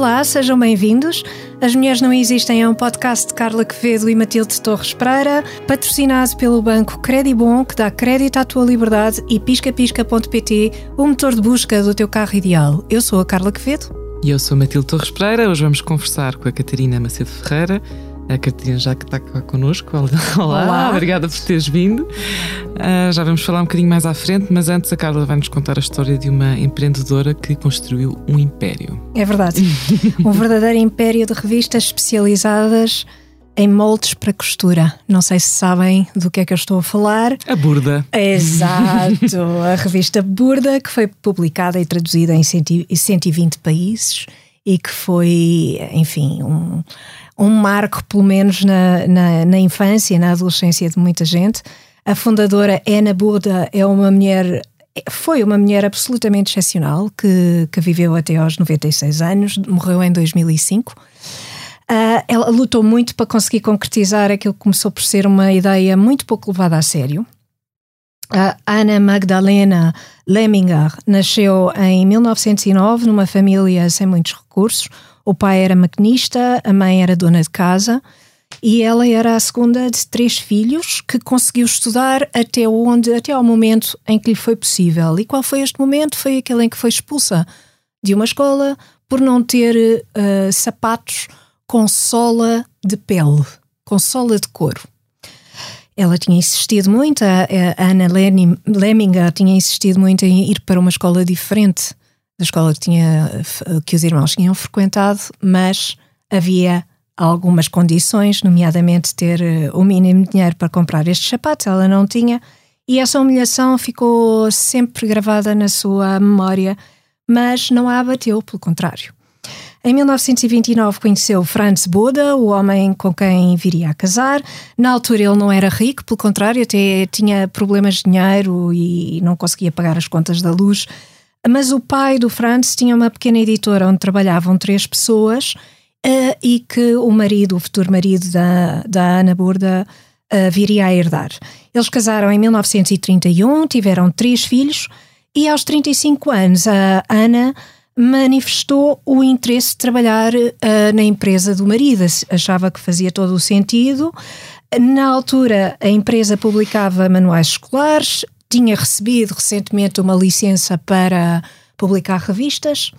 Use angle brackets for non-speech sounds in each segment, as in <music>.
Olá, sejam bem-vindos. As Mulheres Não Existem é um podcast de Carla Quevedo e Matilde Torres Pereira, patrocinado pelo banco Credibon, que dá crédito à tua liberdade, e piscapisca.pt, o motor de busca do teu carro ideal. Eu sou a Carla Quevedo. E eu sou a Matilde Torres Pereira. Hoje vamos conversar com a Catarina Macedo Ferreira, a Catarina já que está cá connosco. <laughs> Olá, Olá. obrigada por teres vindo. Uh, já vamos falar um bocadinho mais à frente, mas antes a Carla vai nos contar a história de uma empreendedora que construiu um império. É verdade. <laughs> um verdadeiro império de revistas especializadas em moldes para costura. Não sei se sabem do que é que eu estou a falar. A Burda. Exato, a revista Burda, que foi publicada e traduzida em 120 países e que foi, enfim, um, um marco, pelo menos na, na, na infância, na adolescência de muita gente. A fundadora Ana Burda é uma mulher foi uma mulher absolutamente excepcional que, que viveu até aos 96 anos, morreu em 2005. Uh, ah, ela lutou muito para conseguir concretizar aquilo que começou por ser uma ideia muito pouco levada a sério. A Ana Magdalena Lemminger nasceu em 1909 numa família sem muitos recursos. O pai era maquinista, a mãe era dona de casa e ela era a segunda de três filhos que conseguiu estudar até onde, até ao momento em que lhe foi possível. E qual foi este momento? Foi aquele em que foi expulsa de uma escola por não ter uh, sapatos com sola de pele, com sola de couro. Ela tinha insistido muito, a, a Ana Lemminger tinha insistido muito em ir para uma escola diferente da escola que, tinha, que os irmãos tinham frequentado, mas havia algumas condições, nomeadamente ter eh, o mínimo de dinheiro para comprar estes sapatos, ela não tinha, e essa humilhação ficou sempre gravada na sua memória, mas não a abateu, pelo contrário. Em 1929 conheceu Franz Buda, o homem com quem viria a casar. Na altura ele não era rico, pelo contrário, até tinha problemas de dinheiro e não conseguia pagar as contas da luz mas o pai do Franz tinha uma pequena editora onde trabalhavam três pessoas uh, e que o marido, o futuro marido da, da Ana Burda, uh, viria a herdar. Eles casaram em 1931, tiveram três filhos e aos 35 anos a Ana manifestou o interesse de trabalhar uh, na empresa do marido, achava que fazia todo o sentido. Na altura, a empresa publicava manuais escolares, tinha recebido recentemente uma licença para publicar revistas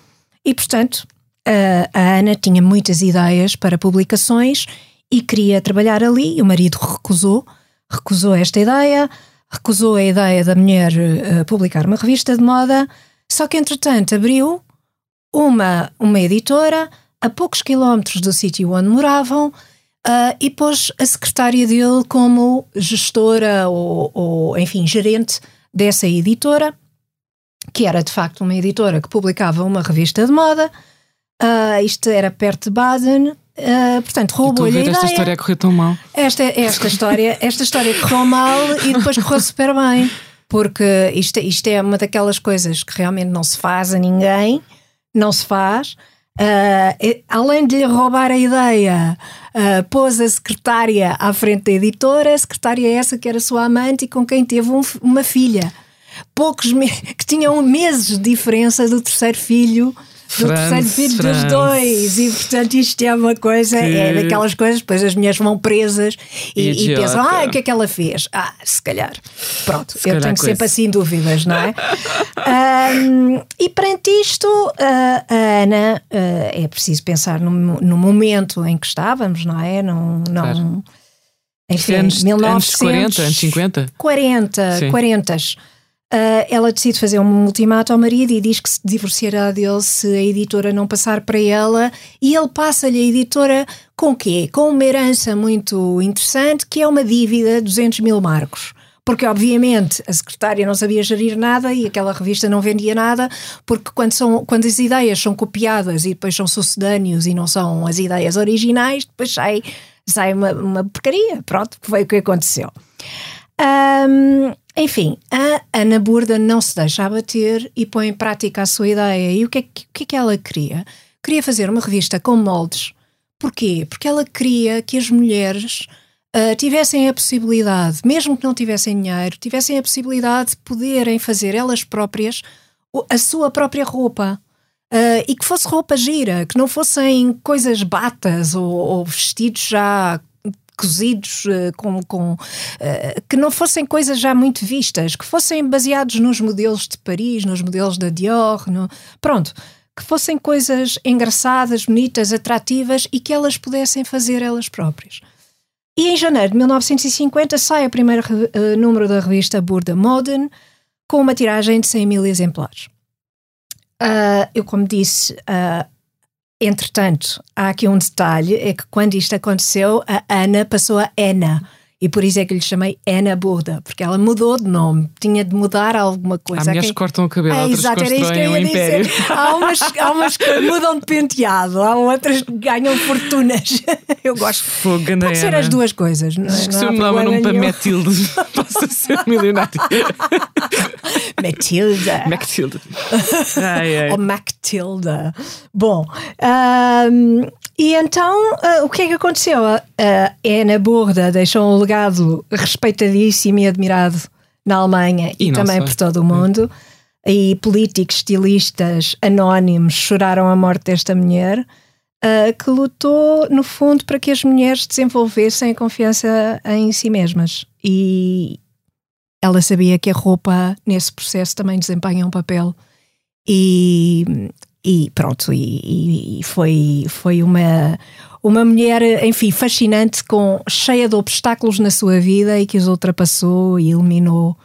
e, portanto, a, a Ana tinha muitas ideias para publicações e queria trabalhar ali e o marido recusou, recusou esta ideia, recusou a ideia da mulher uh, publicar uma revista de moda, só que entretanto abriu uma, uma editora a poucos quilómetros do sítio onde moravam Uh, e pôs a secretária dele como gestora ou, ou, enfim, gerente dessa editora, que era de facto uma editora que publicava uma revista de moda. Uh, isto era perto de Baden. Uh, portanto, roubou-lhe a ideia. esta história a correr tão mal. Esta, esta, história, esta história correu mal e depois correu super bem. Porque isto, isto é uma daquelas coisas que realmente não se faz a ninguém, não se faz. Uh, além de lhe roubar a ideia, uh, pôs a secretária à frente da editora, a secretária é essa que era sua amante e com quem teve um, uma filha. Poucos <laughs> que tinham meses de diferença do terceiro filho do terceiro filho dos dois. E portanto, isto é uma coisa, que... é daquelas coisas, depois as mulheres vão presas e, e pensam: ah, o que é que ela fez? Ah, se calhar. Pronto, se eu calhar tenho coisa. sempre assim dúvidas, não é? <laughs> um, e perante isto, a Ana, uh, é preciso pensar no, no momento em que estávamos, não é? Não. não claro. Enfim, anos, 1900, anos 40, anos 50? 40, Sim. 40. Uh, ela decide fazer um ultimato ao marido e diz que se divorciará dele se a editora não passar para ela. E ele passa-lhe a editora com quê? Com uma herança muito interessante, que é uma dívida de 200 mil marcos. Porque, obviamente, a secretária não sabia gerir nada e aquela revista não vendia nada, porque quando, são, quando as ideias são copiadas e depois são sucedâneos e não são as ideias originais, depois sai, sai uma, uma porcaria. Pronto, foi o que aconteceu. Um, enfim, a Ana Burda não se deixa abater e põe em prática a sua ideia. E o que é que, que, é que ela queria? Queria fazer uma revista com moldes. Porquê? Porque ela queria que as mulheres uh, tivessem a possibilidade, mesmo que não tivessem dinheiro, tivessem a possibilidade de poderem fazer elas próprias a sua própria roupa. Uh, e que fosse roupa gira, que não fossem coisas batas ou, ou vestidos já cozidos uh, com, com uh, que não fossem coisas já muito vistas, que fossem baseados nos modelos de Paris, nos modelos da Dior, no... pronto, que fossem coisas engraçadas, bonitas, atrativas e que elas pudessem fazer elas próprias. E em janeiro de 1950 sai o primeiro uh, número da revista Burda Modern com uma tiragem de 100 mil exemplares. Uh, eu, como disse, uh, entretanto, há aqui um detalhe: é que quando isto aconteceu, a Ana passou a Ana e por isso é que lhe chamei Ana Burda, porque ela mudou de nome, tinha de mudar alguma coisa. Há mulheres que cortam o cabelo, é, outras exato, era isso que eu ia um dizer. <laughs> Há umas, há umas que mudam de penteado, há outras que ganham fortunas. <laughs> Eu gosto. Fogo, Pode Ana. ser as duas coisas. Não, é? Acho que se eu num para Matilde, <laughs> posso ser milionário. Matilda. Matilda. Ou Mactilda. Bom, um, e então, uh, o que é que aconteceu? A uh, Ana Burda deixou um legado respeitadíssimo e admirado na Alemanha e, e também por todo o mundo. E políticos, estilistas, anónimos choraram a morte desta mulher, uh, que lutou, no fundo, para que as mulheres desenvolvessem a confiança em si mesmas. E ela sabia que a roupa, nesse processo, também desempenha um papel. E e pronto, e, e, foi, foi uma, uma mulher, enfim, fascinante, com, cheia de obstáculos na sua vida e que os ultrapassou e eliminou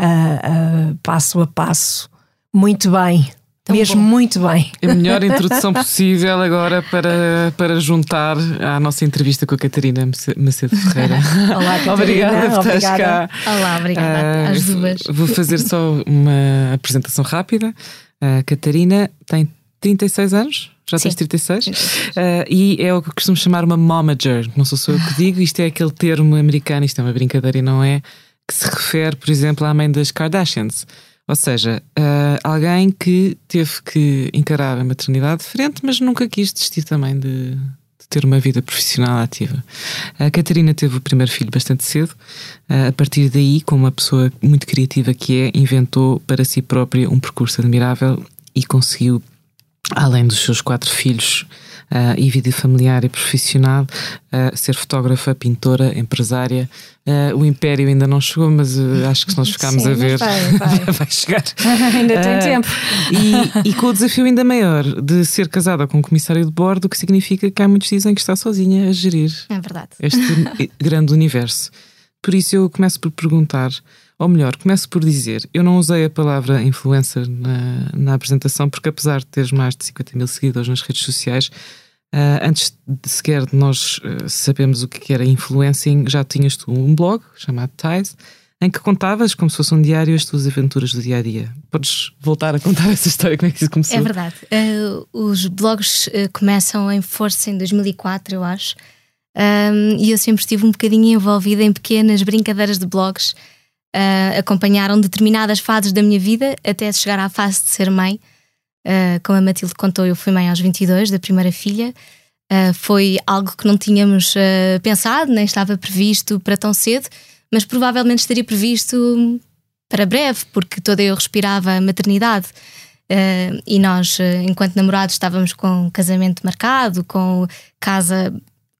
uh, uh, passo a passo, muito bem. Tão mesmo bom. muito bem. A melhor <laughs> introdução possível agora para, para juntar à nossa entrevista com a Catarina Macedo Ferreira. <laughs> Olá, Catarina. obrigada por estás cá. Olá, obrigada. Uh, Às duas. Vou fazer só uma apresentação rápida. A Catarina tem 36 anos, já Sim. tens 36, uh, e é o que costumo chamar uma momager. Não sou só eu que digo, isto é aquele termo americano, isto é uma brincadeira e não é, que se refere, por exemplo, à mãe das Kardashians. Ou seja, uh, alguém que teve que encarar a maternidade de frente, mas nunca quis desistir também de, de ter uma vida profissional ativa. A Catarina teve o primeiro filho bastante cedo. Uh, a partir daí, como uma pessoa muito criativa que é, inventou para si própria um percurso admirável e conseguiu além dos seus quatro filhos uh, e vida familiar e profissional, uh, ser fotógrafa, pintora, empresária. Uh, o Império ainda não chegou, mas acho que se nós ficarmos Sim, a ver, vai, <laughs> vai. vai chegar. <laughs> ainda tem tempo. E, e, com o desafio ainda maior de ser casada com um comissário de bordo, o que significa que há muitos dizem que está sozinha a gerir é este <laughs> grande universo. Por isso eu começo por perguntar ou melhor, começo por dizer, eu não usei a palavra influencer na, na apresentação, porque apesar de teres mais de 50 mil seguidores nas redes sociais, uh, antes de sequer de nós uh, sabermos o que era influencing, já tinhas tu um blog chamado Ties, em que contavas, como se fosse um diário, as tuas aventuras do dia a dia. Podes voltar a contar <laughs> essa história, como é que isso começou? É verdade. Uh, os blogs começam em força em 2004, eu acho. E eu sempre estive um bocadinho envolvida em pequenas brincadeiras de blogs uh, acompanharam determinadas fases da minha vida até chegar à fase de ser mãe. Uh, como a Matilde contou, eu fui mãe aos 22 da primeira filha. Uh, foi algo que não tínhamos pensado, nem estava previsto para tão cedo, mas provavelmente estaria previsto para breve, porque toda eu respirava a maternidade. Uh, e nós, enquanto namorados, estávamos com casamento marcado, com casa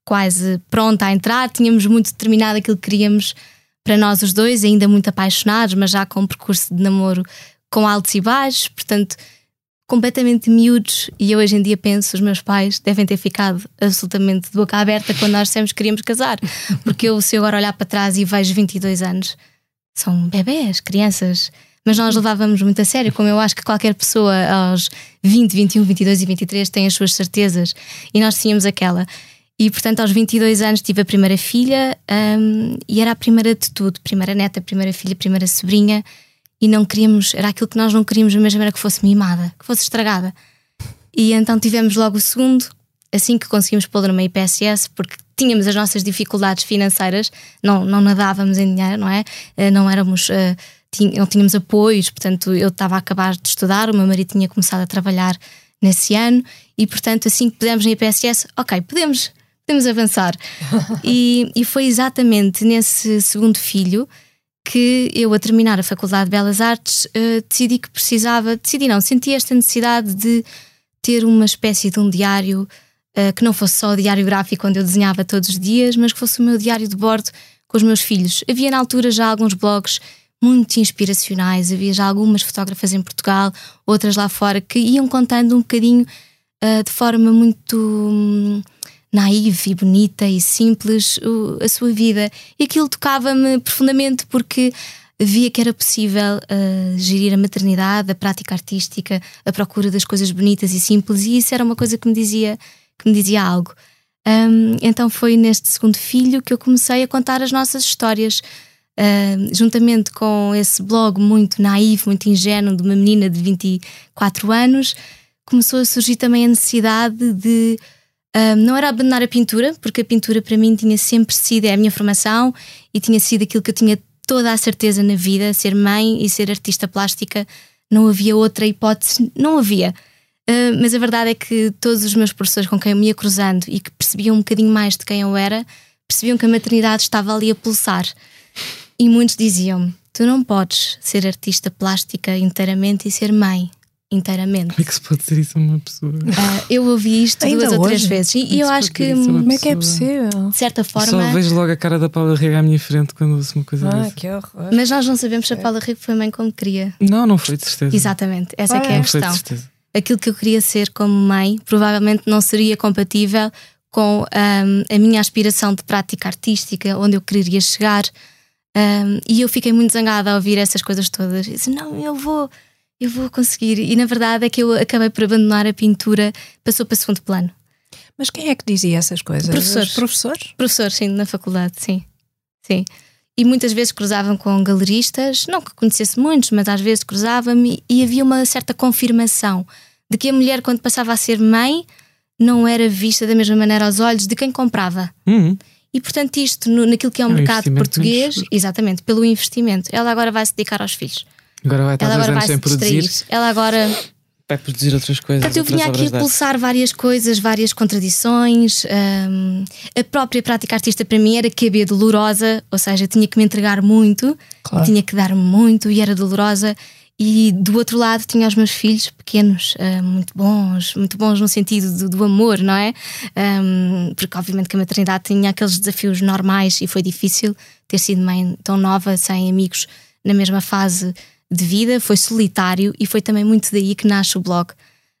quase pronta a entrar, tínhamos muito determinado aquilo que queríamos para nós os dois, ainda muito apaixonados, mas já com um percurso de namoro com altos e baixos, portanto, completamente miúdos. E eu hoje em dia penso, os meus pais devem ter ficado absolutamente de boca aberta quando nós dissemos que queríamos casar, porque eu, se eu agora olhar para trás e vejo 22 anos, são bebés, crianças. Mas nós levávamos muito a sério, como eu acho que qualquer pessoa aos 20, 21, 22 e 23 tem as suas certezas, e nós tínhamos aquela. E portanto, aos 22 anos, tive a primeira filha um, e era a primeira de tudo: primeira neta, primeira filha, primeira sobrinha. E não queríamos, era aquilo que nós não queríamos, mesmo era que fosse mimada, que fosse estragada. E então tivemos logo o segundo, assim que conseguimos pô-lo numa IPSS, porque tínhamos as nossas dificuldades financeiras, não, não nadávamos em dinheiro, não é? Eh, não éramos. Uh, não tínhamos apoios, portanto, eu estava a acabar de estudar, o meu marido tinha começado a trabalhar nesse ano e, portanto, assim que pudemos na IPSS, ok, podemos podemos avançar. e, e foi exatamente nesse segundo filho que eu, a terminar a Faculdade de Belas Artes, uh, decidi que precisava, decidi não, senti esta necessidade de ter uma espécie de um diário uh, que não fosse só o diário gráfico onde eu desenhava todos os dias, mas que fosse o meu diário de bordo com os meus filhos. Havia na altura já alguns blogs muito inspiracionais, havia já algumas fotógrafas em Portugal, outras lá fora, que iam contando um bocadinho uh, de forma muito. Hum, naive e bonita e simples a sua vida. E aquilo tocava-me profundamente porque via que era possível uh, gerir a maternidade, a prática artística, a procura das coisas bonitas e simples, e isso era uma coisa que me dizia, que me dizia algo. Um, então foi neste segundo filho que eu comecei a contar as nossas histórias. Uh, juntamente com esse blog muito naivo, muito ingênuo de uma menina de 24 anos, começou a surgir também a necessidade de um, não era abandonar a pintura, porque a pintura para mim tinha sempre sido é a minha formação e tinha sido aquilo que eu tinha toda a certeza na vida, ser mãe e ser artista plástica, não havia outra hipótese, não havia. Uh, mas a verdade é que todos os meus professores com quem eu me ia cruzando e que percebiam um bocadinho mais de quem eu era, percebiam que a maternidade estava ali a pulsar. E muitos diziam-me: Tu não podes ser artista plástica inteiramente e ser mãe inteiramente. Como é que se pode dizer isso a uma pessoa? Uh, eu ouvi isto Ainda duas hoje? ou três vezes e, e é eu acho que. Como é que é possível? De certa forma. Só vejo logo a cara da Paula Rega à minha frente quando ouço uma coisa ah, dessa. que horror. Mas nós não sabemos se a Paula Rega foi mãe como queria. Não, não foi de certeza. Exatamente, essa é que é a não questão. Foi de certeza. Aquilo que eu queria ser como mãe provavelmente não seria compatível com um, a minha aspiração de prática artística, onde eu queria chegar. Um, e eu fiquei muito zangada a ouvir essas coisas todas. Eu disse: Não, eu vou eu vou conseguir. E na verdade é que eu acabei por abandonar a pintura, passou para segundo plano. Mas quem é que dizia essas coisas? Professores. Os professores? Professores, sim, na faculdade, sim. Sim. E muitas vezes cruzavam com galeristas, não que conhecesse muitos, mas às vezes cruzava-me e havia uma certa confirmação de que a mulher, quando passava a ser mãe, não era vista da mesma maneira aos olhos de quem comprava. Uhum. E portanto, isto no, naquilo que é o um é mercado português, exatamente, pelo investimento, ela agora vai se dedicar aos filhos. Agora vai estar ela agora vai se produzir. Ela agora vai produzir outras coisas. Portanto, eu vinha aqui a pulsar várias coisas, várias contradições. Um, a própria prática artista para mim era que dolorosa, ou seja, tinha que me entregar muito, claro. tinha que dar muito e era dolorosa. E do outro lado tinha os meus filhos pequenos, uh, muito bons, muito bons no sentido do, do amor, não é? Um, porque obviamente que a maternidade tinha aqueles desafios normais e foi difícil ter sido mãe tão nova, sem amigos na mesma fase de vida, foi solitário e foi também muito daí que nasce o blog.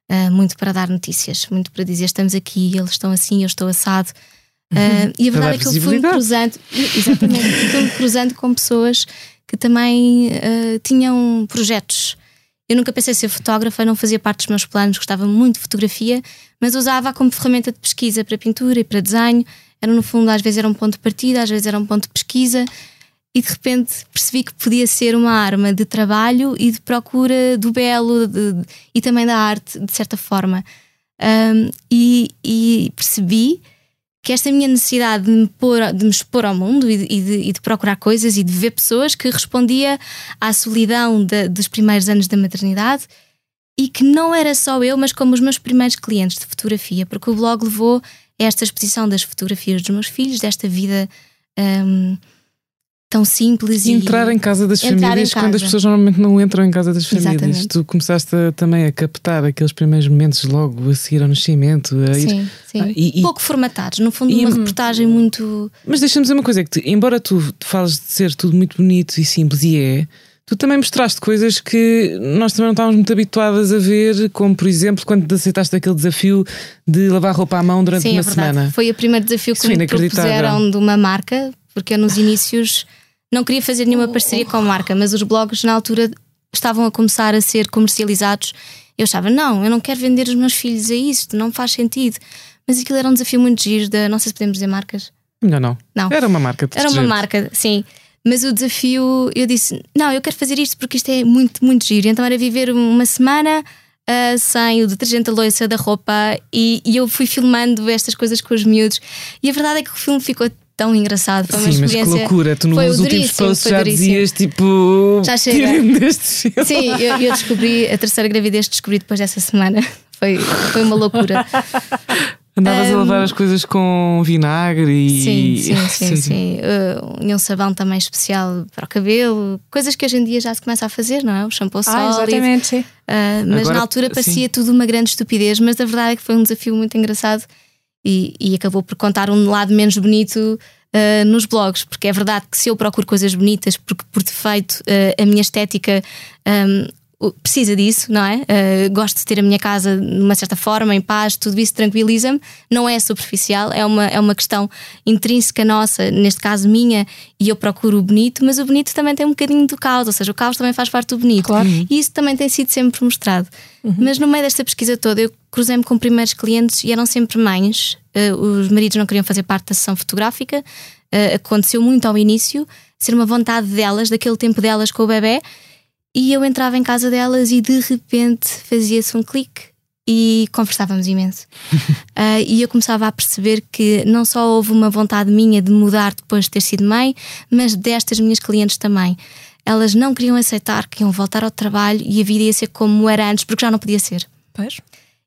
Uh, muito para dar notícias, muito para dizer estamos aqui, eles estão assim, eu estou assado. Uh, e a verdade é que eu fui-me cruzando, exatamente, <laughs> fui-me cruzando com pessoas que também uh, tinham projetos. Eu nunca pensei ser fotógrafa, não fazia parte dos meus planos, gostava muito de fotografia, mas usava como ferramenta de pesquisa para pintura e para desenho. Era no fundo, às vezes era um ponto de partida, às vezes era um ponto de pesquisa e de repente percebi que podia ser uma arma de trabalho e de procura do belo de, de, e também da arte, de certa forma. Um, e, e, percebi que esta minha necessidade de me, pôr, de me expor ao mundo e de, e, e de, procurar coisas e de ver pessoas que respondia à solidão dos primeiros anos da maternidade e que não era só eu, mas como os meus primeiros clientes de fotografia, porque o blog levou esta exposição das fotografias dos meus filhos, desta vida. Um, tão simples e, e entrar em casa das famílias casa. quando as pessoas normalmente não entram em casa das famílias. Exatamente. Tu começaste a, também a captar aqueles primeiros momentos logo a seguir ao nascimento. Sim, sim. Ah, e, Pouco formatados, no fundo, e, uma reportagem muito. Mas deixa-me dizer uma coisa: é que tu, embora tu fales de ser tudo muito bonito e simples, e é. Tu também mostraste coisas que nós também não estávamos muito habituadas a ver, como por exemplo quando aceitaste aquele desafio de lavar roupa à mão durante Sim, uma é semana. Foi o primeiro desafio que me propuseram de uma marca, porque eu nos inícios não queria fazer nenhuma parceria com a marca, mas os blogs na altura estavam a começar a ser comercializados. Eu achava, não, eu não quero vender os meus filhos a isto, não faz sentido. Mas aquilo era um desafio muito giro, de, não sei se podemos dizer marcas. Não, não. não. Era uma marca. Era uma marca, sim. Mas o desafio, eu disse, não, eu quero fazer isto porque isto é muito, muito giro. Então era viver uma semana uh, sem o detergente da louça, da roupa, e, e, eu fui filmando estas coisas com os miúdos. E a verdade é que o filme ficou tão engraçado. Foi uma Sim, mas que loucura, tu nos últimos posts já dizias tipo. Já <laughs> chega. Sim, eu, eu, descobri a terceira gravidez, descobri depois dessa semana. <laughs> Foi, foi uma loucura. Andavas um, a levar as coisas com vinagre e. Sim, sim, <laughs> sim. sim, sim. Uh, um sabão também especial para o cabelo, coisas que hoje em dia já se começa a fazer, não é? O shampoo ah, sólido. Exatamente, sim. Uh, mas Agora, na altura parecia sim. tudo uma grande estupidez, mas a verdade é que foi um desafio muito engraçado e, e acabou por contar um lado menos bonito uh, nos blogs, porque é verdade que se eu procuro coisas bonitas, porque por defeito a minha estética. Um, precisa disso, não é? Uh, gosto de ter a minha casa de uma certa forma, em paz, tudo isso tranquiliza-me. Não é superficial, é uma, é uma questão intrínseca nossa, neste caso minha, e eu procuro o bonito, mas o bonito também tem um bocadinho do caos, ou seja, o caos também faz parte do bonito. Claro. E isso também tem sido sempre mostrado. Uhum. Mas no meio desta pesquisa toda, eu cruzei-me com primeiros clientes e eram sempre mães. Uh, os maridos não queriam fazer parte da sessão fotográfica. Uh, aconteceu muito ao início, ser uma vontade delas, daquele tempo delas com o bebê e eu entrava em casa delas e de repente fazia-se um clique e conversávamos imenso. uh, <laughs> e eu começava a perceber que não só houve uma vontade minha de mudar depois de ter sido mãe, mas destas minhas clientes também. Elas não queriam aceitar que iam voltar ao trabalho e a vida ia ser como era antes, porque já não podia ser. Pois.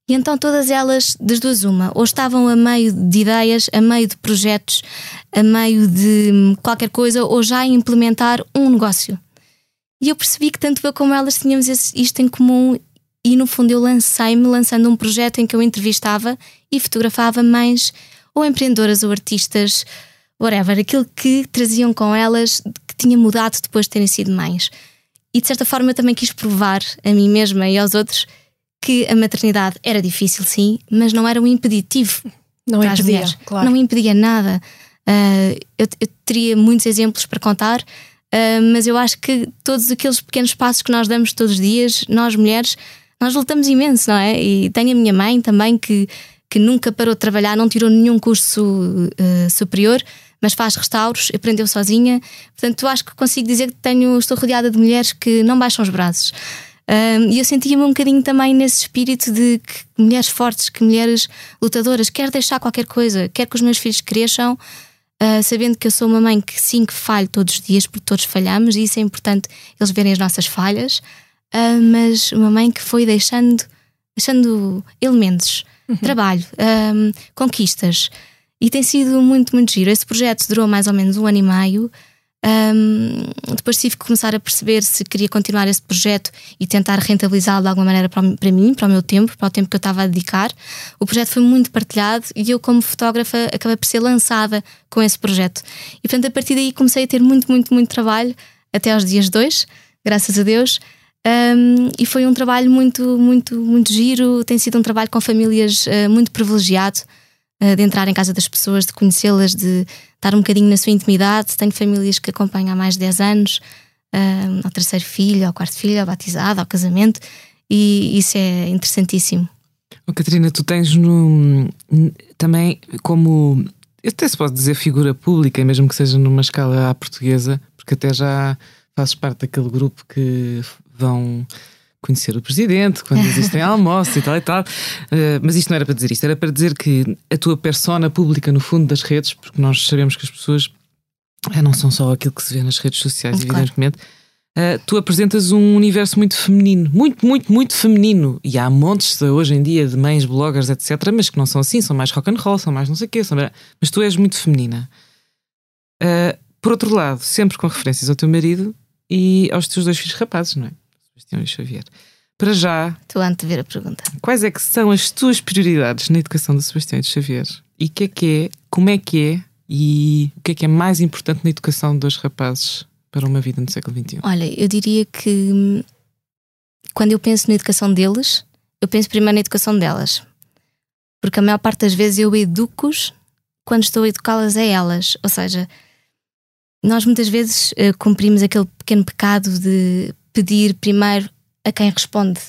E então todas elas, das duas uma, ou estavam a meio de ideias, a meio de projetos, a meio de qualquer coisa, ou já a implementar um negócio. E eu percebi que tanto eu como elas tínhamos isto em comum e no fundo eu lancei-me lançando um projeto em que eu entrevistava e fotografava mães ou empreendedoras ou artistas, whatever, aquilo que traziam com elas que tinha mudado depois de terem sido mães. E de certa forma eu também quis provar a mim mesma e aos outros que a maternidade era difícil, sim, mas não era um impeditivo. Não impedia, claro. Não impedia nada. Uh, eu, eu teria muitos exemplos para contar, Uh, mas eu acho que todos aqueles pequenos passos que nós damos todos os dias, nós mulheres, nós lutamos imenso, não é? E tenho a minha mãe também que, que nunca parou de trabalhar, não tirou nenhum curso uh, superior, mas faz restauros, aprendeu sozinha. Portanto, eu acho que consigo dizer que tenho, estou rodeada de mulheres que não baixam os braços. e eu sentia-me um bocadinho também nesse espírito de que mulheres fortes, que mulheres lutadoras, quer deixar qualquer coisa, quer que os meus filhos cresçam uh, sabendo que eu sou uma mãe que sim que falho todos os dias, porque todos falhamos, e isso é importante eles verem as nossas falhas, uh, mas uma mãe que foi deixando, deixando elementos, uhum. trabalho, um, conquistas. E tem sido muito, muito giro. Esse projeto durou mais ou menos um ano e meio. Um, depois tive que começar a perceber se queria continuar esse projeto e tentar rentabilizá-lo de alguma maneira para, para mim, para o meu tempo, para o tempo que eu estava a dedicar. O projeto foi muito partilhado e eu, como fotógrafa, acabei por ser lançada com esse projeto. E portanto, a partir daí comecei a ter muito, muito, muito trabalho até aos dias dois, graças a Deus. Um, e foi um trabalho muito, muito, muito giro. Tem sido um trabalho com famílias uh, muito privilegiado uh, de entrar em casa das pessoas, de conhecê-las, de estar um bocadinho na sua intimidade. Tenho famílias que acompanham há mais de 10 anos, uh, ao terceiro filho, ao quarto filho, ao batizado, ao casamento, e isso é interessantíssimo. Oh, Catarina, tu tens no, também como, até se pode dizer figura pública, mesmo que seja numa escala à portuguesa, porque até já fazes parte daquele grupo que vão conhecer o presidente, quando existem almoços e tal e tal. Uh, mas isto não era para dizer isto, era para dizer que a tua persona pública no fundo das redes, porque nós sabemos que as pessoas uh, não são só aquilo que se vê nas redes sociais, claro. evidentemente. Uh, tu apresentas um universo muito feminino, muito, muito, muito feminino. E há montes hoje em dia de mães, bloggers, etc., mas que não são assim, são mais rock and roll, são mais não sei o quê, são... mas tu és muito feminina. por outro lado, sempre com referências ao teu marido e aos teus dois filhos rapazes, não é? Sebastião e Xavier. Para já. Estou antes de ver a pergunta. Quais é que são as tuas prioridades na educação do Sebastião e Xavier? E o que é que é, como é que é e o que é que é mais importante na educação dos rapazes para uma vida no século XXI? Olha, eu diria que hum, quando eu penso na educação deles, eu penso primeiro na educação delas. Porque a maior parte das vezes eu educo-os quando estou a educá-las a elas. Ou seja, nós muitas vezes uh, cumprimos aquele pequeno pecado de pedir primeiro a quem responde,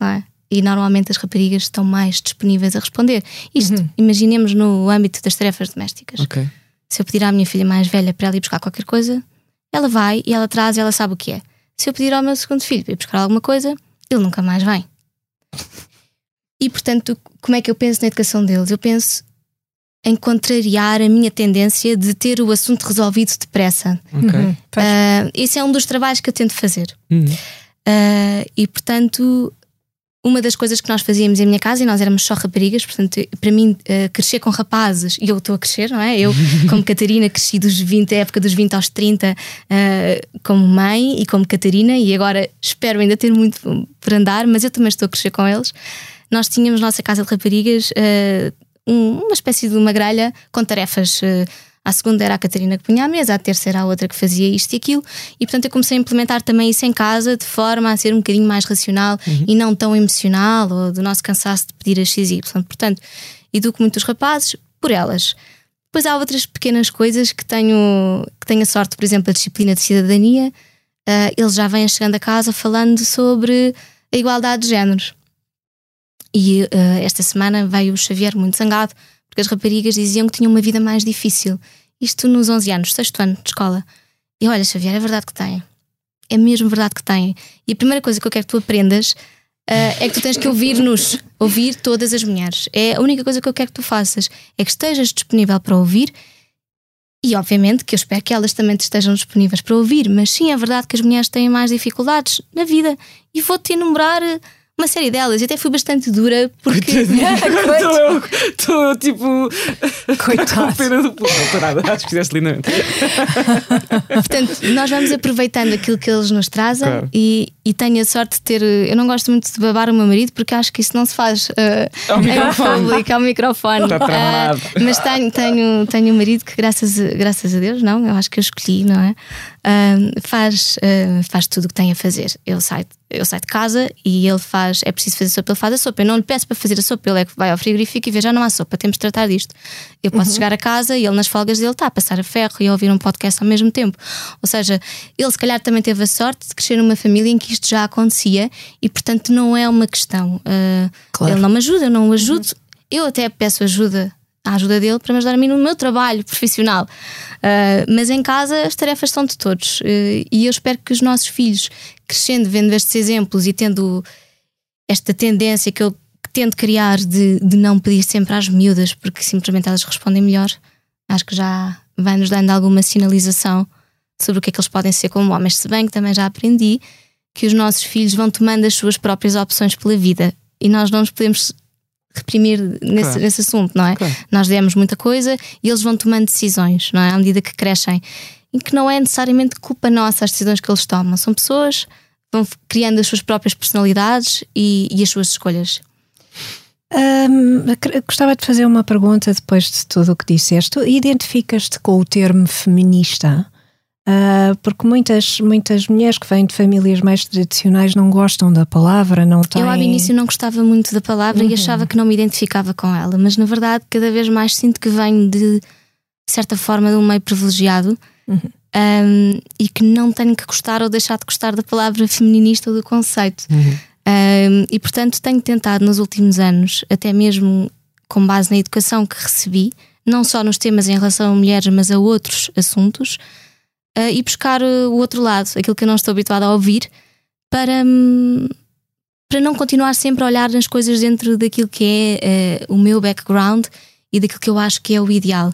não é? E normalmente as raparigas estão mais disponíveis a responder. Isto, uhum. imaginemos no âmbito das tarefas domésticas. Okay. Se eu pedir à minha filha mais velha para ela ir buscar qualquer coisa, ela vai e ela traz e ela sabe o que é. Se eu pedir ao meu segundo filho para ir buscar alguma coisa, ele nunca mais vem. E portanto, como é que eu penso na educação deles? Eu penso em contrariar a minha tendência de ter o assunto resolvido depressa. Okay. Uhum. Uh, esse é um dos trabalhos que eu tento fazer. Uhum. Uh, e portanto, uma das coisas que nós fazíamos em minha casa, e nós éramos só raparigas, portanto, para mim, uh, crescer com rapazes, e eu estou a crescer, não é? Eu, <laughs> como Catarina, cresci dos 20, a época dos 20 aos 30, uh, como mãe e como Catarina, e agora espero ainda ter muito por andar, mas eu também estou a crescer com eles. Nós tínhamos nossa casa de raparigas, uh, um, uma espécie de uma grelha com tarefas a segunda era a Catarina que punha à mesa, a terceira era a outra que fazia isto e aquilo. E portanto eu comecei a implementar também isso em casa de forma a ser um bocadinho mais racional uhum. e não tão emocional ou do nosso cansaço de pedir a XY. Portanto, educo muitos rapazes por elas. Depois há outras pequenas coisas que tenho, que tenho a sorte, por exemplo, a disciplina de cidadania. Uh, eles já vêm chegando a casa falando sobre a igualdade de géneros. E uh, esta semana veio o Xavier muito zangado porque as raparigas diziam que tinham uma vida mais difícil. Isto nos 11 anos, sexto ano de escola. E olha, Xavier, é verdade que tem. É mesmo verdade que tem. E a primeira coisa que eu quero que tu aprendas uh, é que tu tens que ouvir-nos, ouvir todas as mulheres. É a única coisa que eu quero que tu faças. É que estejas disponível para ouvir e, obviamente, que eu espero que elas também estejam disponíveis para ouvir. Mas sim, é verdade que as mulheres têm mais dificuldades na vida. E vou-te enumerar uma série delas. E até fui bastante dura porque. <laughs> Estou eu, tipo. Coitado. <laughs> pena do povo. Não nada. Acho que fizeste lindamente. Portanto, nós vamos aproveitando aquilo que eles nos trazem claro. e, e tenho a sorte de ter. Eu não gosto muito de babar o meu marido porque acho que isso não se faz uh, ao microfone. público, ao microfone. Está. Uh, mas tenho, tenho, tenho um marido que, graças, graças a Deus, não, eu acho que eu escolhi, não é? Faz, faz tudo o que tem a fazer. Ele sai, eu saio de casa e ele faz, é preciso fazer sopa, ele faz a sopa. Eu não lhe peço para fazer a sopa, ele é que vai ao frigorífico e vê, já não há sopa, temos de tratar disto. Eu posso uhum. chegar a casa e ele nas folgas dele está a passar a ferro e a ouvir um podcast ao mesmo tempo. Ou seja, ele se calhar também teve a sorte de crescer numa família em que isto já acontecia e portanto não é uma questão. Uh, claro. Ele não me ajuda, eu não o ajudo. Uhum. Eu até peço ajuda a ajuda dele para me ajudar a mim no meu trabalho profissional. Uh, mas em casa as tarefas são de todos. Uh, e eu espero que os nossos filhos, crescendo, vendo estes exemplos e tendo esta tendência que eu tento criar de, de não pedir sempre às miúdas, porque simplesmente elas respondem melhor, acho que já vai nos dando alguma sinalização sobre o que é que eles podem ser como homens. Se bem que também já aprendi que os nossos filhos vão tomando as suas próprias opções pela vida e nós não nos podemos reprimir nesse, claro. nesse assunto, não é? Claro. Nós demos muita coisa e eles vão tomando decisões, não é? À medida que crescem. E que não é necessariamente culpa nossa as decisões que eles tomam. São pessoas vão criando as suas próprias personalidades e, e as suas escolhas. Um, gostava de fazer uma pergunta depois de tudo o que disseste. Identificas-te com o termo feminista? Uh, porque muitas, muitas mulheres que vêm de famílias mais tradicionais não gostam da palavra, não têm... Eu ao início não gostava muito da palavra uhum. e achava que não me identificava com ela, mas na verdade cada vez mais sinto que venho de certa forma de um meio privilegiado uhum. um, e que não tenho que gostar ou deixar de gostar da palavra feminista ou do conceito. Uhum. Um, e portanto tenho tentado nos últimos anos, até mesmo com base na educação que recebi, não só nos temas em relação a mulheres, mas a outros assuntos uh, e buscar uh, o outro lado, aquilo que eu não estou habituada a ouvir, para, um, para não continuar sempre a olhar nas coisas dentro daquilo que é uh, o meu background e daquilo que eu acho que é o ideal.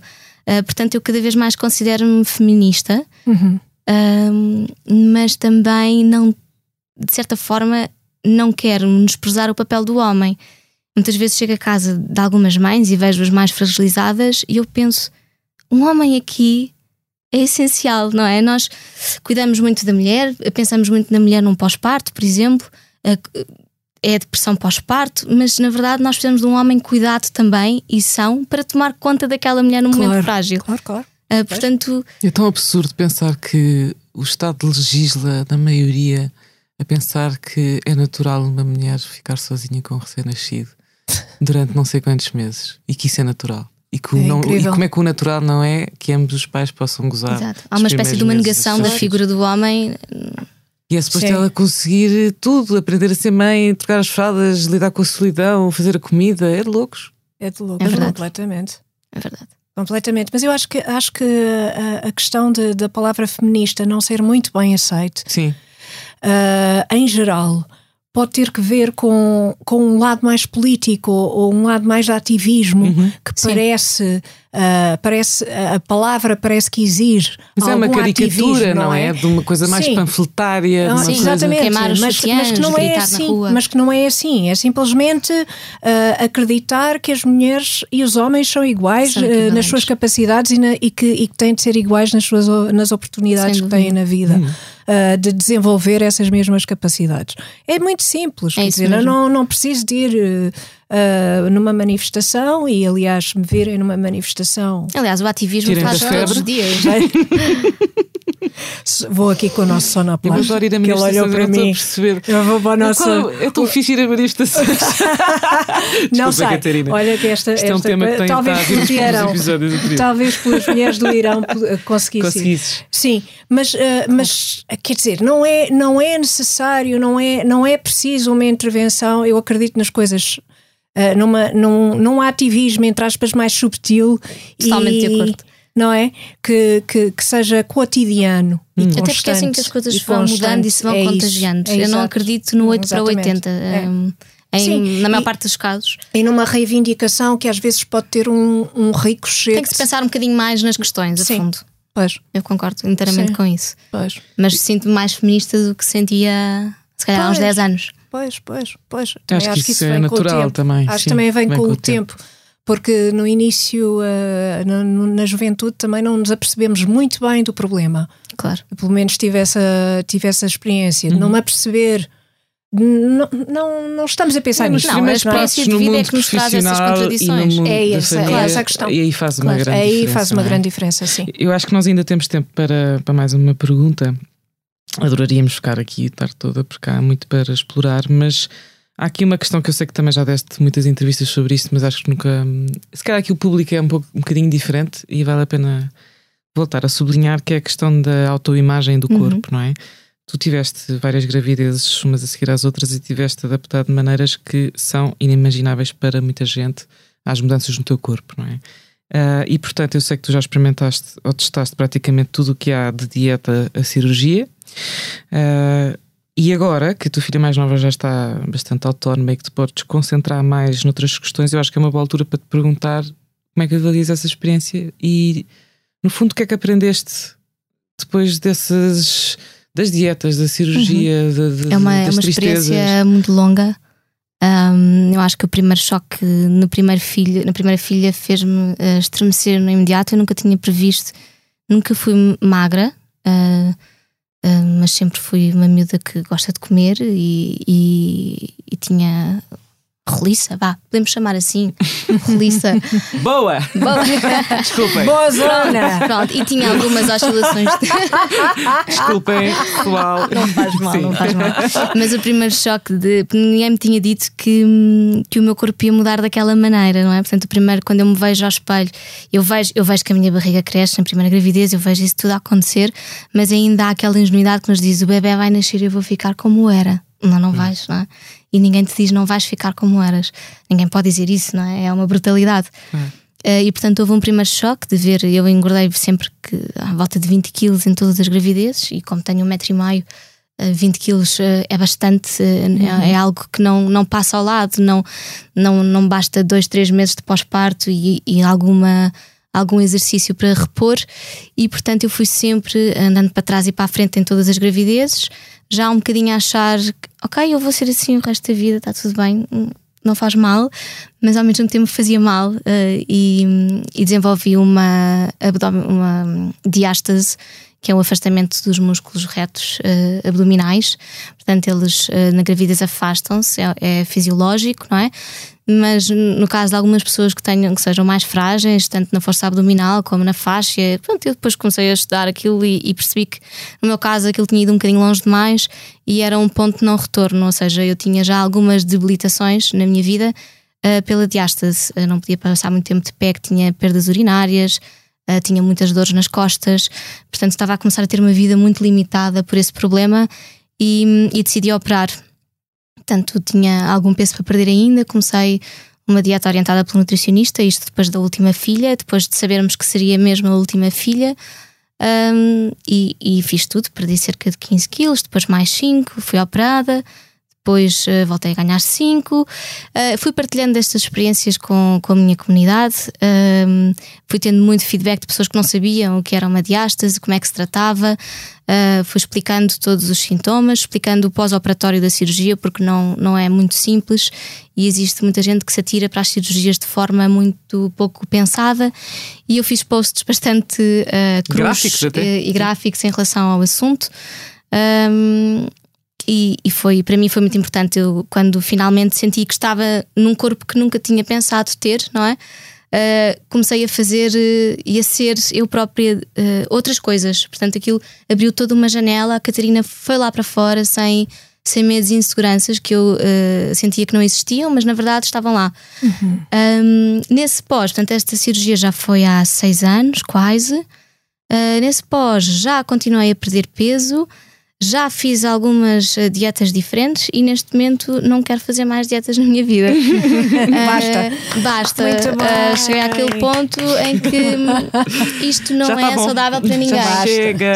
portanto, eu cada vez mais considero-me feminista, uhum. mas também não, de certa forma, não quero desprezar o papel do homem. Muitas vezes chego a casa de algumas mães e vejo-as mais fragilizadas e eu penso: um homem aqui é essencial, não é? Nós cuidamos muito da mulher, pensamos muito na mulher num pós-parto, por exemplo, é a depressão pós-parto, mas na verdade nós precisamos de um homem cuidado também e são para tomar conta daquela mulher num claro, momento frágil. Claro, claro. Uh, portanto, é tão absurdo pensar que o Estado legisla na maioria a pensar que é natural uma mulher ficar sozinha com um recém-nascido durante não sei quantos meses e que isso é natural. E, que é não, e como é que o natural não é que ambos os pais possam gozar? Exato. Há uma espécie de uma negação da figura do homem. E é suposto ela conseguir tudo, aprender a ser mãe, trocar as fraldas, lidar com a solidão, fazer a comida. É de loucos. É de loucos, é completamente. É verdade. Completamente. Mas eu acho que, acho que a, a questão de, da palavra feminista não ser muito bem aceite, Sim. Uh, em geral, pode ter que ver com, com um lado mais político ou, ou um lado mais de ativismo Uhum. que parece, ah, parece a palavra parece que exige Mas é uma caricatura, não é? De uma coisa mais Sim. panfletária. Não, Sim, coisa... exatamente, queimar os mas, mas que não é assim, mas que não é assim, é simplesmente ah, acreditar que as mulheres e os homens são iguais ah, equivalentes. nas suas capacidades e, na- e que, e que têm de ser iguais nas suas nas oportunidades Sem que têm dúvida. na vida ah, de desenvolver essas mesmas capacidades. É muito simples, É quer dizer, eu não, não preciso de ir ah, numa manifestação e aliás me virem numa manifestação Aliás, o ativismo Tirem faz todos os dias. <laughs> vou aqui com o nosso Eu sonoplasta vou ir a que ele olhou para eu estou a mim perceber. eu vou para o nosso Qual é, é tão fixe ir a manifestações. <laughs> Não sei. Catarina. Olha que esta, Isto é um esta tema que tem talvez a nos Irão, talvez pelas mulheres do Irão eh, conseguisse. Conseguisses. Sim, mas, eh, mas eh, quer dizer, não é, não é necessário, não é, não é preciso uma intervenção. Eu acredito nas coisas. Eh, numa, num, num ativismo, entre aspas, mais subtil Totalmente e, de acordo. Não é? Que, que, que seja cotidiano. E Até porque é assim que as coisas vão mudando e se vão É isso, contagiando. é Eu não acredito no 8 para Exatamente. 80. É. hum, em- Sim, na maior e- parte dos casos. E numa reivindicação que às vezes pode ter um, um ricochete. Tem que se pensar um bocadinho mais nas questões, a Sim. fundo. Pois, Eu concordo inteiramente Sim. com isso. pois. Mas sinto-me mais feminista do que sentia, se calhar, há uns Pois. 10 anos. Pois, pois, pois. Acho Também que isso é vem com o natural tempo. também, Acho sim, que também vem, vem com, com o o tempo. Porque no início, eh, na, na juventude, também não nos apercebemos muito bem do problema. Claro. Eu, pelo menos tive essa, tive essa experiência Uhum. de não me aperceber. Não, não, não estamos a pensar Nos nisto. Não, primeiros a experiência de no vida é mundo que nos traz essas contradições. É essa- é família, essa a questão. E aí faz uma Claro. grande Aí diferença. faz uma não é? grande diferença, sim. Eu acho que nós ainda temos tempo para, para mais uma pergunta. Adoraríamos ficar aqui a tarde toda, porque há muito para explorar, mas há aqui uma questão que eu sei que também já deste muitas entrevistas sobre isso, mas acho que nunca. Se calhar aqui o público é um, pouco, um bocadinho diferente e vale a pena voltar a sublinhar que é a questão da autoimagem do Uhum. corpo, não é? Tu tiveste várias gravidezes, umas a seguir às outras, e tiveste adaptado de maneiras que são inimagináveis para muita gente às mudanças no teu corpo, não é? Ah, e portanto, eu sei que tu já experimentaste ou testaste praticamente tudo o que há de dieta a cirurgia. Ah, e agora que a tua filha mais nova já está bastante autónoma e que te podes concentrar mais noutras questões, eu acho que é uma boa altura para te perguntar como é que avalias essa experiência e, no fundo, o que é que aprendeste depois dessas das dietas, da cirurgia, de- de- É uma, é das uma tristezas? experiência muito longa. Hum, eu acho que o primeiro choque no primeiro filho, na primeira filha fez-me eh, estremecer no imediato. Eu nunca tinha previsto, nunca fui magra, ah, mas sempre fui uma miúda que gosta de comer e, e, e tinha roliça, vá, podemos chamar assim, roliça. <laughs> Boa! Boa. <laughs> Desculpem, Boa zona! Pronto, e tinha algumas oscilações de... <laughs> desculpem, pessoal. Não faz mal, Sim. não faz mal. Mas o primeiro choque de. Ninguém me tinha dito que, hum, que o meu corpo ia mudar daquela maneira, não é? Portanto, o primeiro, quando eu me vejo ao espelho, eu vejo, eu vejo que a minha barriga cresce na primeira gravidez, eu vejo isso tudo a acontecer, mas ainda há aquela ingenuidade que nos diz: o bebê vai nascer e eu vou ficar como era. Não, não vais, não é? E ninguém te diz não vais ficar como eras. Ninguém pode dizer isso, não é? É uma brutalidade. Eh, e portanto houve um primeiro choque de ver, eu engordei sempre que à volta de 20 quilos em todas as gravidezes e como tenho um metro e meio, eh, 20 quilos eh, é bastante, eh, é, é algo que não, não passa ao lado, não, não, não basta dois, três meses de pós-parto e, e alguma algum exercício para repor e portanto eu fui sempre andando para trás e para a frente em todas as gravidezes já um bocadinho a achar ok, eu vou ser assim o resto da vida, está tudo bem não faz mal, mas ao mesmo tempo fazia mal eh, e, e desenvolvi uma, uma diástase, que é o afastamento dos músculos retos eh, abdominais. Portanto, eles eh, na gravidez afastam-se, é, é fisiológico, não é? Mas no caso de algumas pessoas que tenham que sejam mais frágeis, tanto na força abdominal como na faixa, pronto, eu depois comecei a estudar aquilo e, e percebi que no meu caso aquilo tinha ido um bocadinho longe demais e era um ponto de não retorno, ou seja, eu tinha já algumas debilitações na minha vida uh, pela diástase. Eu não podia passar muito tempo de pé, que tinha perdas urinárias, uh, tinha muitas dores nas costas, portanto estava a começar a ter uma vida muito limitada por esse problema e, e decidi operar. Portanto, tinha algum peso para perder ainda, comecei uma dieta orientada pelo nutricionista, isto depois da última filha, depois de sabermos que seria mesmo a última filha. um, e, e fiz tudo, perdi cerca de 15 quilos, depois mais 5, fui operada, depois uh, voltei a ganhar 5. Uh, fui partilhando estas experiências com, com a minha comunidade, uh, fui tendo muito feedback de pessoas que não sabiam o que era uma diástase, como é que se tratava. Uh, fui explicando todos os sintomas, explicando o pós-operatório da cirurgia, porque não, não é muito simples e existe muita gente que se atira para as cirurgias de forma muito pouco pensada. E eu fiz posts bastante cruz, gráficos e gráficos em relação ao assunto. Um, e, e, foi para mim foi muito importante. Eu quando finalmente senti que estava num corpo que nunca tinha pensado ter não é? Uh, comecei a fazer uh, e a ser eu própria uh, outras coisas. Portanto aquilo abriu toda uma janela. A Catarina foi lá para fora sem sem medos e inseguranças que eu sentia que não existiam mas na verdade estavam lá. Uhum. um, nesse pós portanto esta cirurgia já foi há seis anos quase. Nesse pós já continuei a perder peso já fiz algumas eh, dietas diferentes e neste momento não quero fazer mais dietas <laughs> na minha vida. <laughs> basta. Uh, basta. Uh, cheguei àquele ponto em que <laughs> isto não tá é bom. saudável para ninguém. Chega.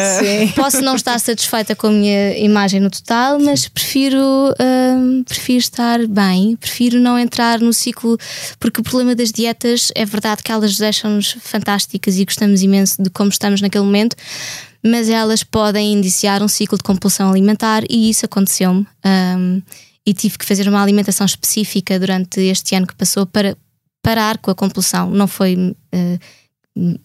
Posso não estar satisfeita com a minha imagem no total, mas prefiro, uh, prefiro estar bem, prefiro não entrar no ciclo, porque o problema das dietas é verdade que elas deixam-nos fantásticas e gostamos imenso de como estamos naquele momento mas elas podem indiciar um ciclo de compulsão alimentar e isso aconteceu-me. Um, e tive que fazer uma alimentação específica durante este ano que passou para parar com a compulsão. Não foi uh,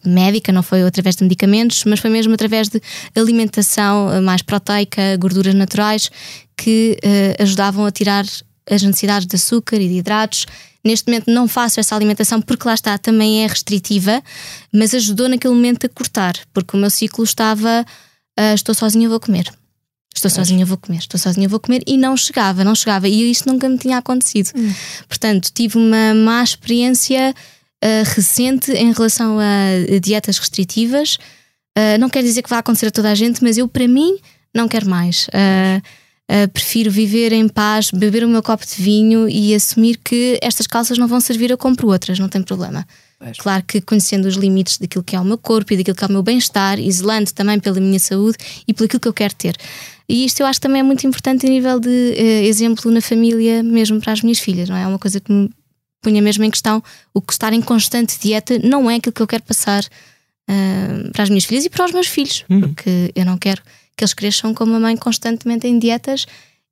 médica, não foi através de medicamentos, mas foi mesmo através de alimentação eh, mais proteica, gorduras naturais, que uh, ajudavam a tirar as necessidades de açúcar e de hidratos Neste momento não faço essa alimentação porque lá está, também é restritiva, mas ajudou naquele momento a cortar, porque o meu ciclo estava uh, estou sozinha, vou comer. Estou sozinha, vou comer, estou sozinha, vou comer, e não chegava, não chegava, e isso nunca me tinha acontecido. Hum. Portanto, tive uma má experiência uh, recente em relação a dietas restritivas. Uh, não quer dizer que vá acontecer a toda a gente, mas eu, para mim, não quero mais. Uh, Uh, prefiro viver em paz, beber o meu copo de vinho e assumir que estas calças não vão servir, eu compro outras, não tem problema. Pois. Claro que conhecendo os limites daquilo que é o meu corpo e daquilo que é o meu bem-estar, zelando também pela minha saúde e pelo que eu quero ter. E isto eu acho também é muito importante a nível de uh, exemplo na família, mesmo para as minhas filhas, não é? É uma coisa que me punha mesmo em questão. O que estar em constante dieta não é aquilo que eu quero passar uh, para as minhas filhas e para os meus filhos, uhum. porque eu não quero que eles cresçam com uma mãe constantemente em dietas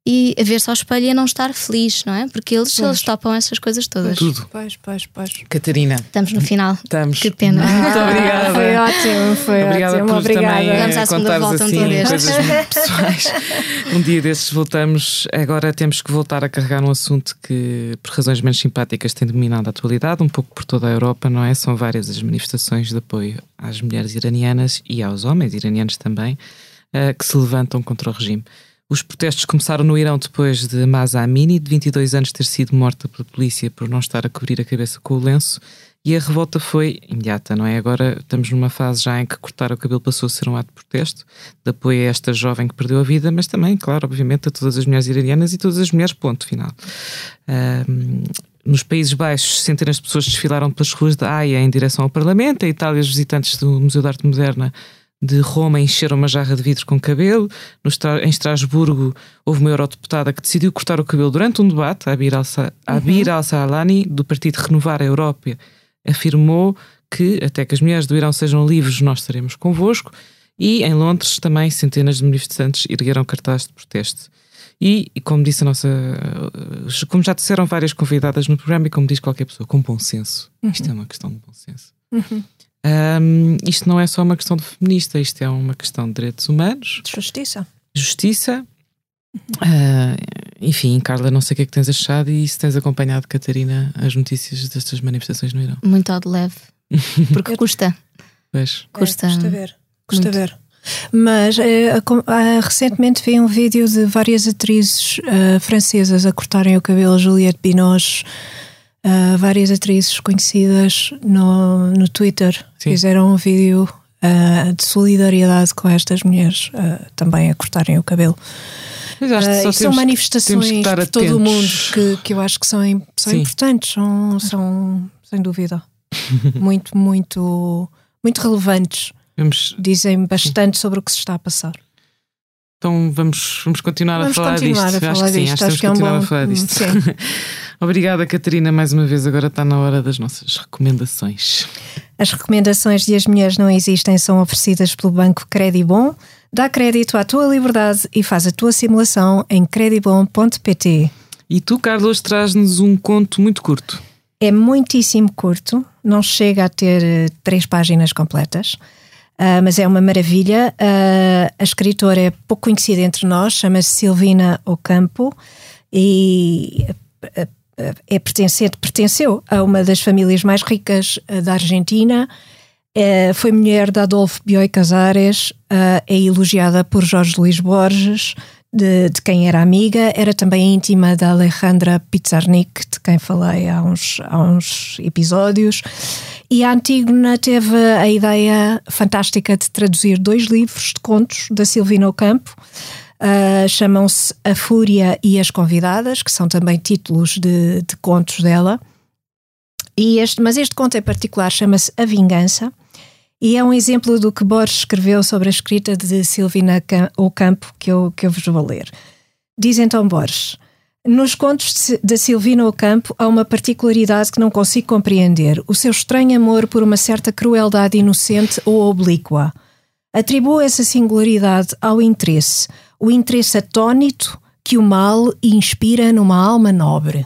e a ver-se ao espelho e a não estar feliz, não é? Porque eles, eles topam essas coisas todas. Tudo. Pois, pois, pois. Catarina. Estamos no final. Estamos. Que pena. Ah, Muito obrigada. Foi ótimo, foi obrigada ótimo. Por obrigada. Também, eh, Vamos à segunda volta assim, um dia coisas <laughs> pessoais. um dia desses voltamos. Agora temos que voltar a carregar um assunto que, por razões menos simpáticas, tem dominado a atualidade, um pouco por toda a Europa, não é? São várias as manifestações de apoio às mulheres iranianas e aos homens iranianos também uh, que se levantam contra o regime. Os protestos começaram no Irão depois de Masa Amini, de 22 anos, ter sido morta pela polícia por não estar a cobrir a cabeça com o lenço. E a revolta foi imediata, não é? Agora estamos numa fase já em que cortar o cabelo passou a ser um ato de protesto, de apoio a esta jovem que perdeu a vida, mas também, claro, obviamente, a todas as mulheres iranianas e todas as mulheres, ponto final. Um, nos Países Baixos, centenas de pessoas desfilaram pelas ruas de Haia em direção ao Parlamento. A Itália, os visitantes do Museu de Arte Moderna de Roma encheram uma jarra de vidro com cabelo. No, em Estrasburgo houve uma eurodeputada que decidiu cortar o cabelo durante um debate. Abir uhum. al-Salani, do Partido Renovar a Europa, afirmou que até que as mulheres do Irão sejam livres, nós estaremos convosco. E em Londres também centenas de manifestantes ergueram cartazes de protesto. E, e, como disse a nossa. Como já disseram várias convidadas no programa, e como diz qualquer pessoa, com bom senso. Uhum. Isto é uma questão de bom senso. Uhum. Um, isto não é só uma questão de feminista, isto é uma questão de direitos humanos. De justiça. Justiça. Uh, enfim, Carla, não sei o que é que tens achado e se tens acompanhado, Catarina, as notícias destas manifestações no Irão. Muito ao de leve. <laughs> Porque custa. Pois. Custa. É, custa ver. Custa muito. ver. Mas uh, uh, recentemente vi um vídeo de várias atrizes uh, francesas a cortarem o cabelo, Juliette Binoche uh, várias atrizes conhecidas no, no Twitter Sim. fizeram um vídeo uh, de solidariedade com estas mulheres uh, também a cortarem o cabelo. Uh, são manifestações por todo o mundo que, que eu acho que são, são importantes, são, são sem dúvida <laughs> muito, muito, muito relevantes. Vamos... Dizem bastante sobre o que se está a passar. Então vamos, vamos continuar vamos a falar continuar disto. A acho falar que sim, disto. acho que que é um continuar bom... a falar disto. Sim. <laughs> Obrigada, Catarina, mais uma vez. Agora está na hora das nossas recomendações. As recomendações de As Mulheres Não Existem são oferecidas pelo Banco Credibon. Dá crédito à tua liberdade e faz a tua simulação em credibon.pt. E tu, Carlos, traz-nos um conto muito curto. É muitíssimo curto, não chega a ter uh, três páginas completas. Uh, mas é uma maravilha. Uh, a escritora é pouco conhecida entre nós, chama-se Silvina Ocampo e uh, é pertencente, pertenceu a uma das famílias mais ricas da Argentina. foi mulher de Adolfo Bioy Casares, é elogiada por Jorge Luís Borges, de, de, quem era amiga, era também íntima da Alejandra Pizarnik, de quem falei há uns, há uns episódios. E a Antígona teve a ideia fantástica de traduzir dois livros de contos da Silvina Ocampo. Uh, Chamam-se A Fúria e as Convidadas, que são também títulos de, de contos dela. E este, mas este conto em particular chama-se A Vingança e é um exemplo do que Borges escreveu sobre a escrita de Silvina Ocampo que eu, que eu vos vou ler. Diz então Borges. Nos contos da Silvina Ocampo há uma particularidade que não consigo compreender: o seu estranho amor por uma certa crueldade inocente ou oblíqua. Atribuo essa singularidade ao interesse, o interesse atónito que o mal inspira numa alma nobre.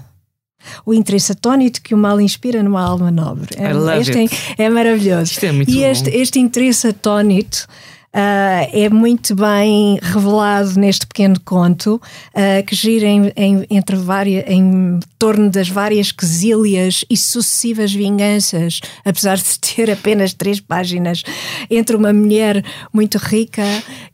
O interesse atónito que o mal inspira numa alma nobre. É, este é, é, maravilhoso. Isto é muito e este, este interesse atónito Uh, é muito bem revelado neste pequeno conto uh, que gira em, em, entre várias, em torno das várias quesílias e sucessivas vinganças, apesar de ter apenas três páginas, entre uma mulher muito rica,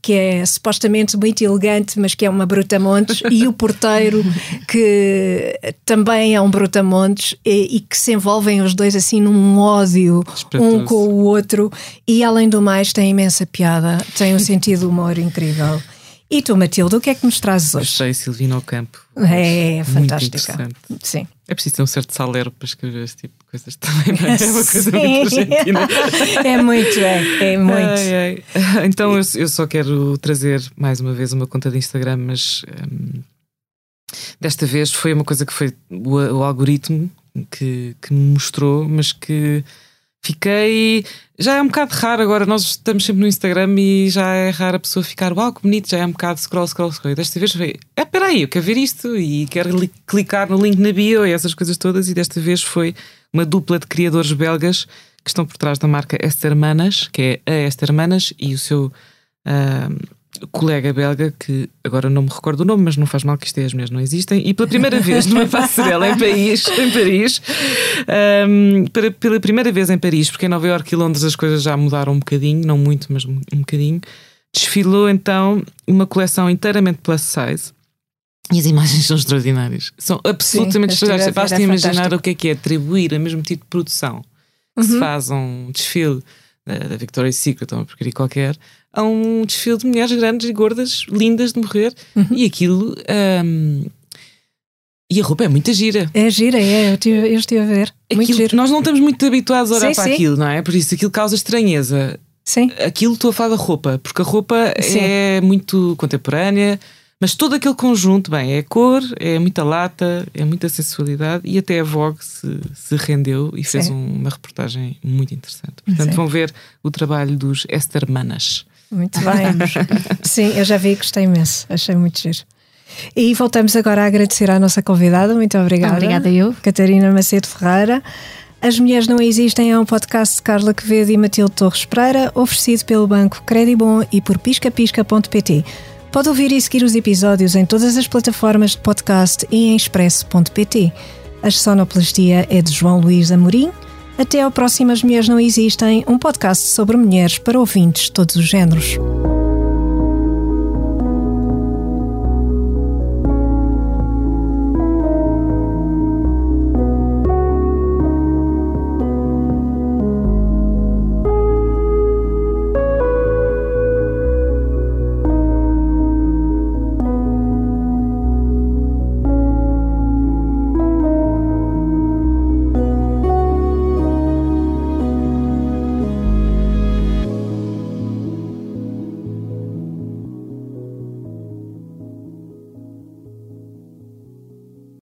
que é supostamente muito elegante, mas que é uma brutamontes, e o porteiro, que também é um brutamontes, e, e que se envolvem os dois assim num ódio um com o outro, e além do mais tem imensa piada tem um sentido de humor incrível. E tu, Matilde, o que é que nos trazes hoje? Achei Silvina ao campo. É, fantástica. Sim. É preciso ter um certo salero para escrever este tipo de coisas também, não é? É uma coisa muito <laughs> argentina. é muito, é, é muito. Ai, ai. <laughs> Então eu, eu, só quero trazer mais uma vez uma conta de Instagram, mas hum, desta vez foi uma coisa que foi o, o algoritmo que, que me mostrou, mas que fiquei. Já é um bocado raro agora, nós estamos sempre no Instagram e já é raro a pessoa ficar, uau, que bonito, já é um bocado scroll, scroll, scroll. E desta vez foi, é, peraí, eu quero ver isto e quero clicar no link na bio e essas coisas todas. E desta vez foi uma dupla de criadores belgas que estão por trás da marca Esther Manas, que é a Esther Manas, e o seu. Uh, colega belga que agora não me recordo o nome, mas não faz mal que isto é as mulheres não existem, e pela primeira vez numa <laughs> passarela em Paris, em Paris um, para, pela primeira vez em Paris, porque em Nova Iorque e Londres as coisas já mudaram um bocadinho, não muito, mas um, bocadinho, desfilou então uma coleção inteiramente plus size. E as imagens são extraordinárias. São absolutamente Sim, extraordinárias. Basta imaginar fantástico. o que é que é atribuir a mesmo tipo de produção que uhum. se faz um desfile da Victoria's Secret ou uma porcaria qualquer, a um desfile de mulheres grandes e gordas, lindas de morrer, uhum. e aquilo. Um, e a roupa é muita gira. É gira, é. Eu estive, eu estive a ver. Muito aquilo. Nós não estamos muito habituados a olhar sim, para sim. aquilo, não é? Por isso aquilo causa estranheza. Sim. Aquilo estou a falar da roupa, porque a roupa sim. é muito contemporânea, mas todo aquele conjunto, bem, é cor, é muita lata, é muita sensualidade e até a Vogue se, se rendeu e fez um, uma reportagem muito interessante. Portanto, vão ver o trabalho dos Esther Manas. Muito bem. <laughs> Sim, eu já vi e gostei imenso. Achei muito giro. E voltamos agora a agradecer à nossa convidada. Muito obrigada. Obrigada eu. Catarina Macedo Ferreira. As Mulheres Não Existem é um podcast de Carla Quevedo e Matilde Torres Pereira, oferecido pelo Banco Credibon e por piscapisca.pt. Pode ouvir e seguir os episódios em todas as plataformas de podcast e em expresso.pt. A sonoplastia é de João Luís Amorim. Até ao próximo As Mulheres Não Existem, um podcast sobre mulheres para ouvintes de todos os géneros.